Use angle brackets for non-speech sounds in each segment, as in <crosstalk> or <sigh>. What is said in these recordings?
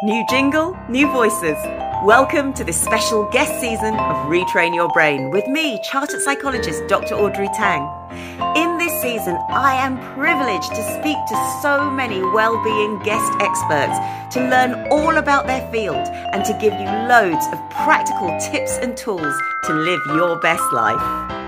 New jingle, new voices. Welcome to this special guest season of Retrain Your Brain with me, chartered psychologist Dr. Audrey Tang. In this season, I am privileged to speak to so many well-being guest experts to learn all about their field and to give you loads of practical tips and tools to live your best life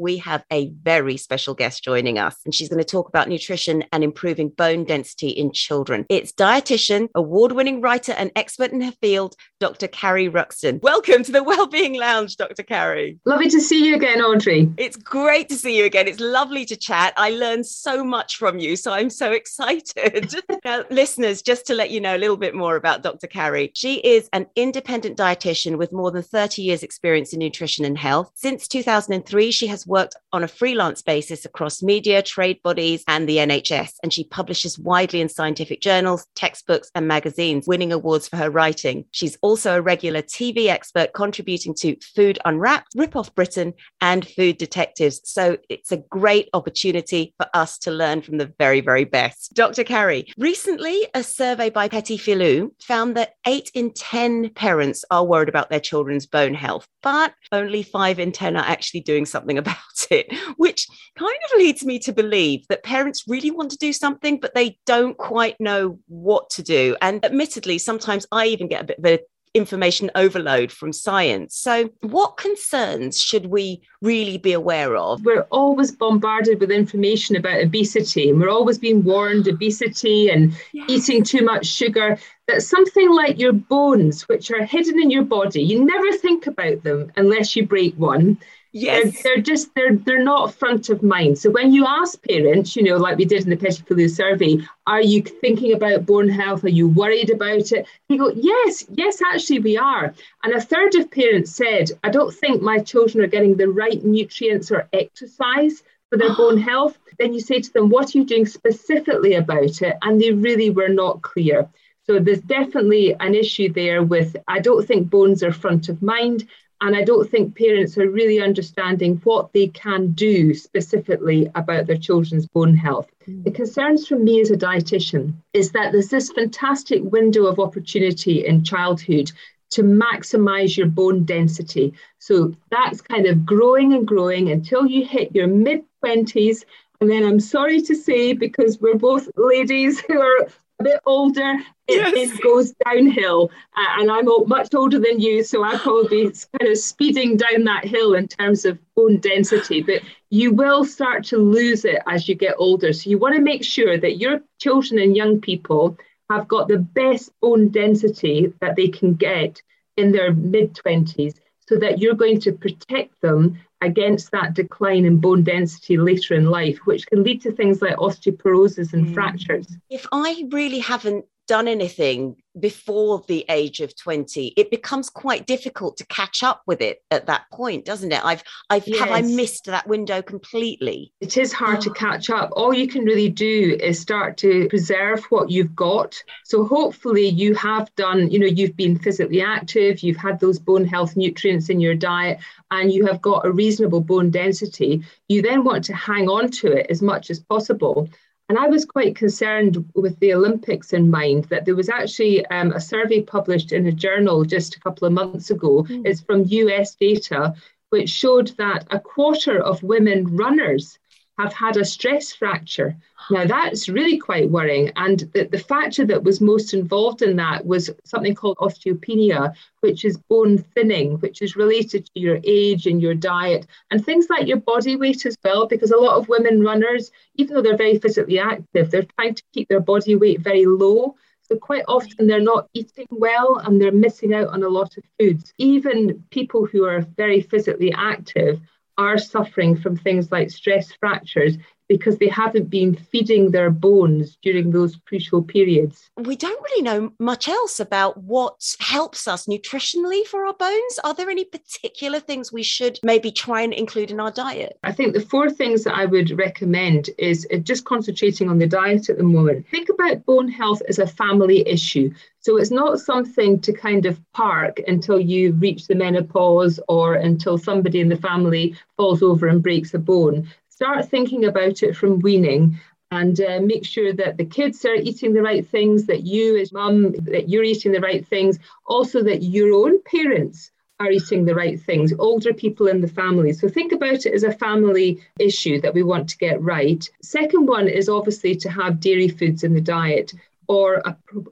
we have a very special guest joining us, and she's going to talk about nutrition and improving bone density in children. It's dietitian, award winning writer, and expert in her field, Dr. Carrie Ruxton. Welcome to the Wellbeing Lounge, Dr. Carrie. Lovely to see you again, Audrey. It's great to see you again. It's lovely to chat. I learned so much from you, so I'm so excited. <laughs> now, listeners, just to let you know a little bit more about Dr. Carrie, she is an independent dietitian with more than 30 years' experience in nutrition and health. Since 2003, she has worked on a freelance basis across media, trade bodies, and the NHS. And she publishes widely in scientific journals, textbooks, and magazines, winning awards for her writing. She's also a regular TV expert contributing to Food Unwrapped, Rip Off Britain, and Food Detectives. So it's a great opportunity for us to learn from the very, very best. Dr. Carrie, recently a survey by Petit Filou found that eight in 10 parents are worried about their children's bone health, but only five in 10 are actually doing something <laughs> about <laughs> it, which kind of leads me to believe that parents really want to do something, but they don't quite know what to do. And admittedly, sometimes I even get a bit of a information overload from science. So, what concerns should we really be aware of? We're always bombarded with information about obesity, and we're always being warned obesity and yes. eating too much sugar. That something like your bones, which are hidden in your body, you never think about them unless you break one. Yes. They're, they're, just they're they're not front of mind. So when you ask parents, you know, like we did in the Petit Filou survey, are you thinking about bone health? Are you worried about it? They go, yes, yes, actually we are. And a third of parents said, I don't think my children are getting the right nutrients or exercise for their <gasps> bone health. Then you say to them, what are you doing specifically about it? And they really were not clear. So there's definitely an issue there with I don't think bones are front of mind. And I don't think parents are really understanding what they can do specifically about their children's bone health. Mm. The concerns from me as a dietitian is that there's this fantastic window of opportunity in childhood to maximize your bone density. So that's kind of growing and growing until you hit your mid 20s. And then I'm sorry to say, because we're both ladies <laughs> who are a bit older, it, yes. it goes downhill. Uh, and I'm much older than you, so I probably kind of speeding down that hill in terms of bone density. But you will start to lose it as you get older. So you want to make sure that your children and young people have got the best bone density that they can get in their mid 20s so that you're going to protect them against that decline in bone density later in life, which can lead to things like osteoporosis and mm. fractures. If I really haven't done anything before the age of 20 it becomes quite difficult to catch up with it at that point doesn't it? I've i've yes. have i missed that window completely? It is hard oh. to catch up. All you can really do is start to preserve what you've got. So hopefully you have done you know you've been physically active you've had those bone health nutrients in your diet and you have got a reasonable bone density. You then want to hang on to it as much as possible and I was quite concerned with the Olympics in mind that there was actually um, a survey published in a journal just a couple of months ago. Mm. It's from US data, which showed that a quarter of women runners have had a stress fracture. Now, that's really quite worrying. And the, the factor that was most involved in that was something called osteopenia, which is bone thinning, which is related to your age and your diet and things like your body weight as well. Because a lot of women runners, even though they're very physically active, they're trying to keep their body weight very low. So quite often they're not eating well and they're missing out on a lot of foods. Even people who are very physically active are suffering from things like stress fractures because they haven't been feeding their bones during those crucial periods. We don't really know much else about what helps us nutritionally for our bones. Are there any particular things we should maybe try and include in our diet? I think the four things that I would recommend is uh, just concentrating on the diet at the moment. Think about bone health as a family issue. So it's not something to kind of park until you reach the menopause or until somebody in the family falls over and breaks a bone start thinking about it from weaning and uh, make sure that the kids are eating the right things, that you as mum, that you're eating the right things, also that your own parents are eating the right things, older people in the family. So think about it as a family issue that we want to get right. Second one is obviously to have dairy foods in the diet or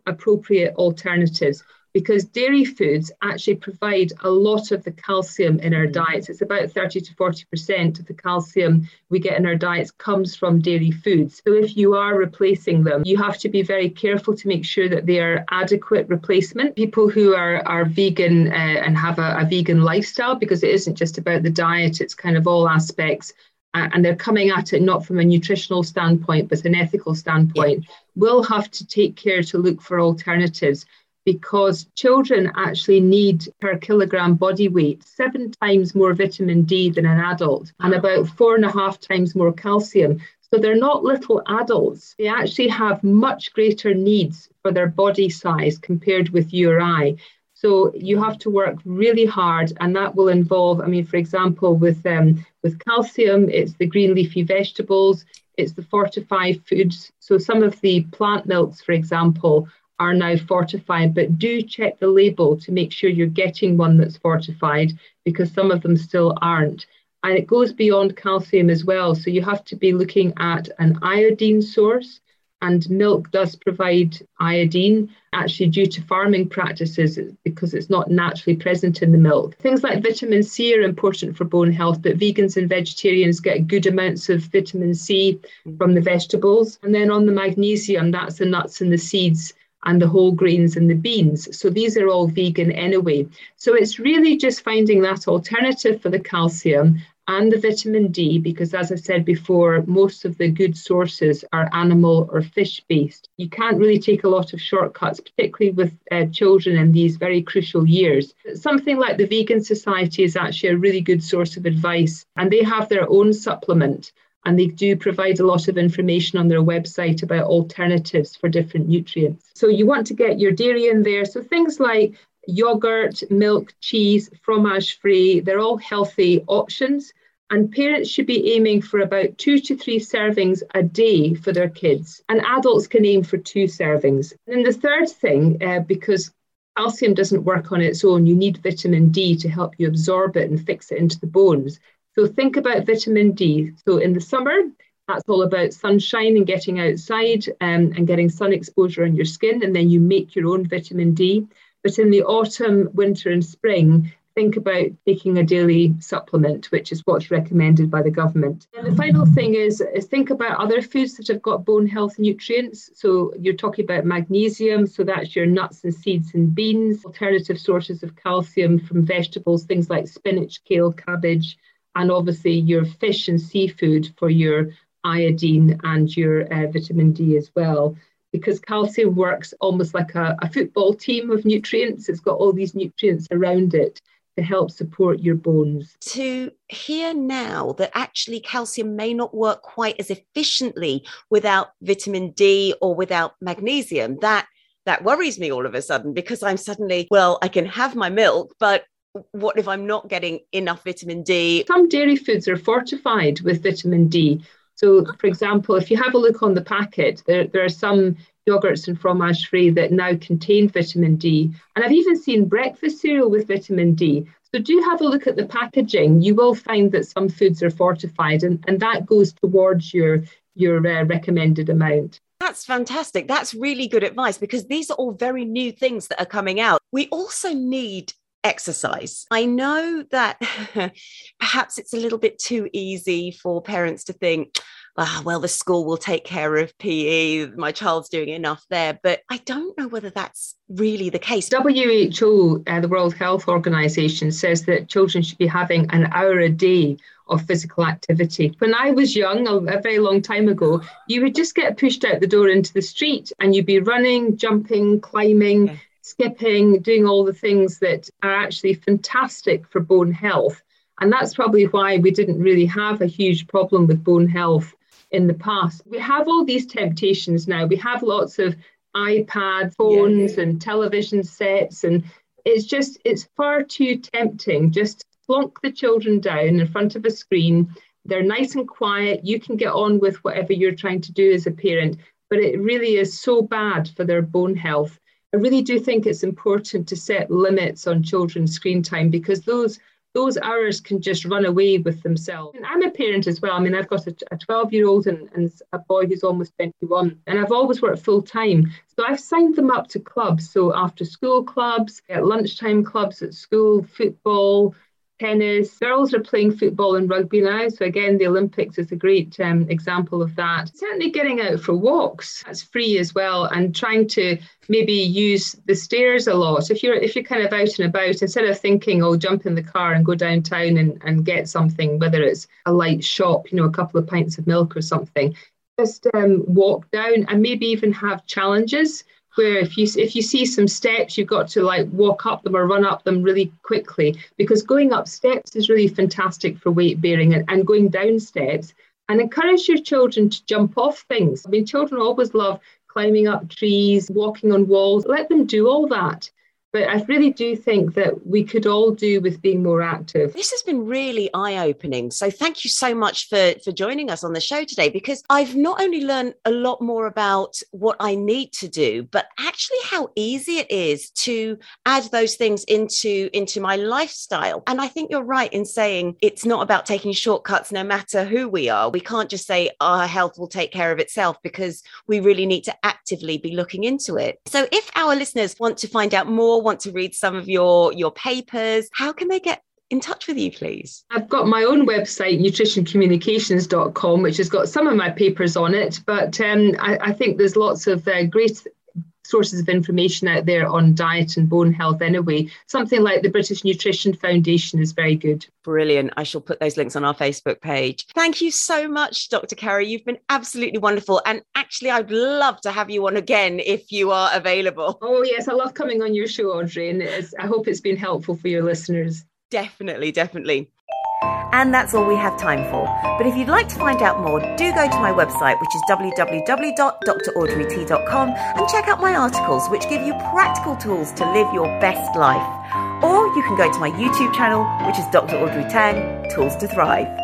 appropriate alternatives because dairy foods actually provide a lot of the calcium in our mm. diets. It's about 30 to 40% of the calcium we get in our diets comes from dairy foods. So if you are replacing them, you have to be very careful to make sure that they are adequate replacement. People who are, are vegan uh, and have a, a vegan lifestyle, because it isn't just about the diet, it's kind of all aspects and they're coming at it not from a nutritional standpoint but an ethical standpoint will have to take care to look for alternatives because children actually need per kilogram body weight seven times more vitamin D than an adult and about four and a half times more calcium. So they're not little adults. They actually have much greater needs for their body size compared with you or I. So you have to work really hard, and that will involve. I mean, for example, with um, with calcium, it's the green leafy vegetables, it's the fortified foods. So some of the plant milks, for example, are now fortified, but do check the label to make sure you're getting one that's fortified because some of them still aren't. And it goes beyond calcium as well. So you have to be looking at an iodine source, and milk does provide iodine, actually, due to farming practices, because it's not naturally present in the milk. Things like vitamin C are important for bone health, but vegans and vegetarians get good amounts of vitamin C from the vegetables. And then on the magnesium, that's the nuts and the seeds and the whole grains and the beans. So these are all vegan anyway. So it's really just finding that alternative for the calcium and the vitamin D, because as I said before, most of the good sources are animal or fish based. You can't really take a lot of shortcuts, particularly with uh, children in these very crucial years. Something like the Vegan Society is actually a really good source of advice, and they have their own supplement and they do provide a lot of information on their website about alternatives for different nutrients. So you want to get your dairy in there. So things like yogurt, milk, cheese, fromage frais, they're all healthy options. And parents should be aiming for about two to three servings a day for their kids. And adults can aim for two servings. And then the third thing, uh, because calcium doesn't work on its own, you need vitamin D to help you absorb it and fix it into the bones. So think about vitamin D. So in the summer, that's all about sunshine and getting outside um, and getting sun exposure on your skin, and then you make your own vitamin D. But in the autumn, winter, and spring, think about taking a daily supplement, which is what's recommended by the government. And the final thing is, is think about other foods that have got bone health nutrients. So you're talking about magnesium, so that's your nuts and seeds and beans, alternative sources of calcium from vegetables, things like spinach, kale, cabbage, and obviously your fish and seafood for your iodine and your uh, vitamin D as well. Because calcium works almost like a, a football team of nutrients, it's got all these nutrients around it to help support your bones. To hear now that actually calcium may not work quite as efficiently without vitamin D or without magnesium, that that worries me all of a sudden because I'm suddenly, well, I can have my milk, but what if I'm not getting enough vitamin D? Some dairy foods are fortified with vitamin D. So, for example, if you have a look on the packet, there, there are some yogurts and fromage frais that now contain vitamin D. And I've even seen breakfast cereal with vitamin D. So, do have a look at the packaging. You will find that some foods are fortified, and, and that goes towards your, your uh, recommended amount. That's fantastic. That's really good advice because these are all very new things that are coming out. We also need exercise. I know that <laughs> perhaps it's a little bit too easy for parents to think, ah, well, the school will take care of PE, my child's doing enough there. But I don't know whether that's really the case. WHO, uh, the World Health Organization, says that children should be having an hour a day of physical activity. When I was young, a, a, very long time ago, you would just get pushed out the door into the street and you'd be running, jumping, climbing, okay skipping, doing all the things that are actually fantastic for bone health. And that's probably why we didn't really have a huge problem with bone health in the past. We have all these temptations now. We have lots of iPad phones yeah. and television sets, and it's just, it's far too tempting just to plonk the children down in front of a screen they're nice and quiet. You can get on with whatever you're trying to do as a parent, but it really is so bad for their bone health. I really do think it's important to set limits on children's screen time because those those hours can just run away with themselves. And I'm a parent as well. I mean, I've got a 12 year old and, and a boy who's almost 21, and I've always worked full time. So I've signed them up to clubs. So after school clubs, at lunchtime clubs at school, football, tennis. Girls are playing football and rugby now. So, again, the Olympics is a great um, example of that. Certainly, getting out for walks, that's free as well, and trying to maybe use the stairs a lot. If you're if you're kind of out and about, instead of thinking, oh, jump in the car and go downtown and, and get something, whether it's a light shop, you know, a couple of pints of milk or something, just um, walk down and maybe even have challenges where if you if you see some steps, you've got to like walk up them or run up them really quickly because going up steps is really fantastic for weight bearing and, and going down steps. And encourage your children to jump off things. I mean, children always love climbing up trees, walking on walls. Let them do all that. But I really do think that we could all do with being more active. This has been really eye opening. So thank you so much for, for joining us on the show today because I've not only learned a lot more about what I need to do, but actually how easy it is to add those things into, into my lifestyle. And I think you're right in saying it's not about taking shortcuts no matter who we are. We can't just say our health will take care of itself because we really need to actively be looking into it. So if our listeners want to find out more, want to read some of your your papers, how can they get in touch with you, please? I've got my own website, nutritioncommunications.com, which has got some of my papers on it, but um, I, I, think there's lots of uh, great sources of information out there on diet and bone health anyway. Something like the British Nutrition Foundation is very good. Brilliant. I shall put those links on our Facebook page. Thank you so much, Dr. Carrie. You've been absolutely wonderful. And actually, I'd love to have you on again if you are available. <laughs> Oh, yes. I love coming on your show, Audrey. And I hope it's been helpful for your listeners. Definitely, definitely. And that's all we have time for. But if you'd like to find out more, do go to my website, which is www.draudreyt.com, and check out my articles, which give you practical tools to live your best life. Or you can go to my YouTube channel, which is Dr. Audrey Tang, Tools to Thrive.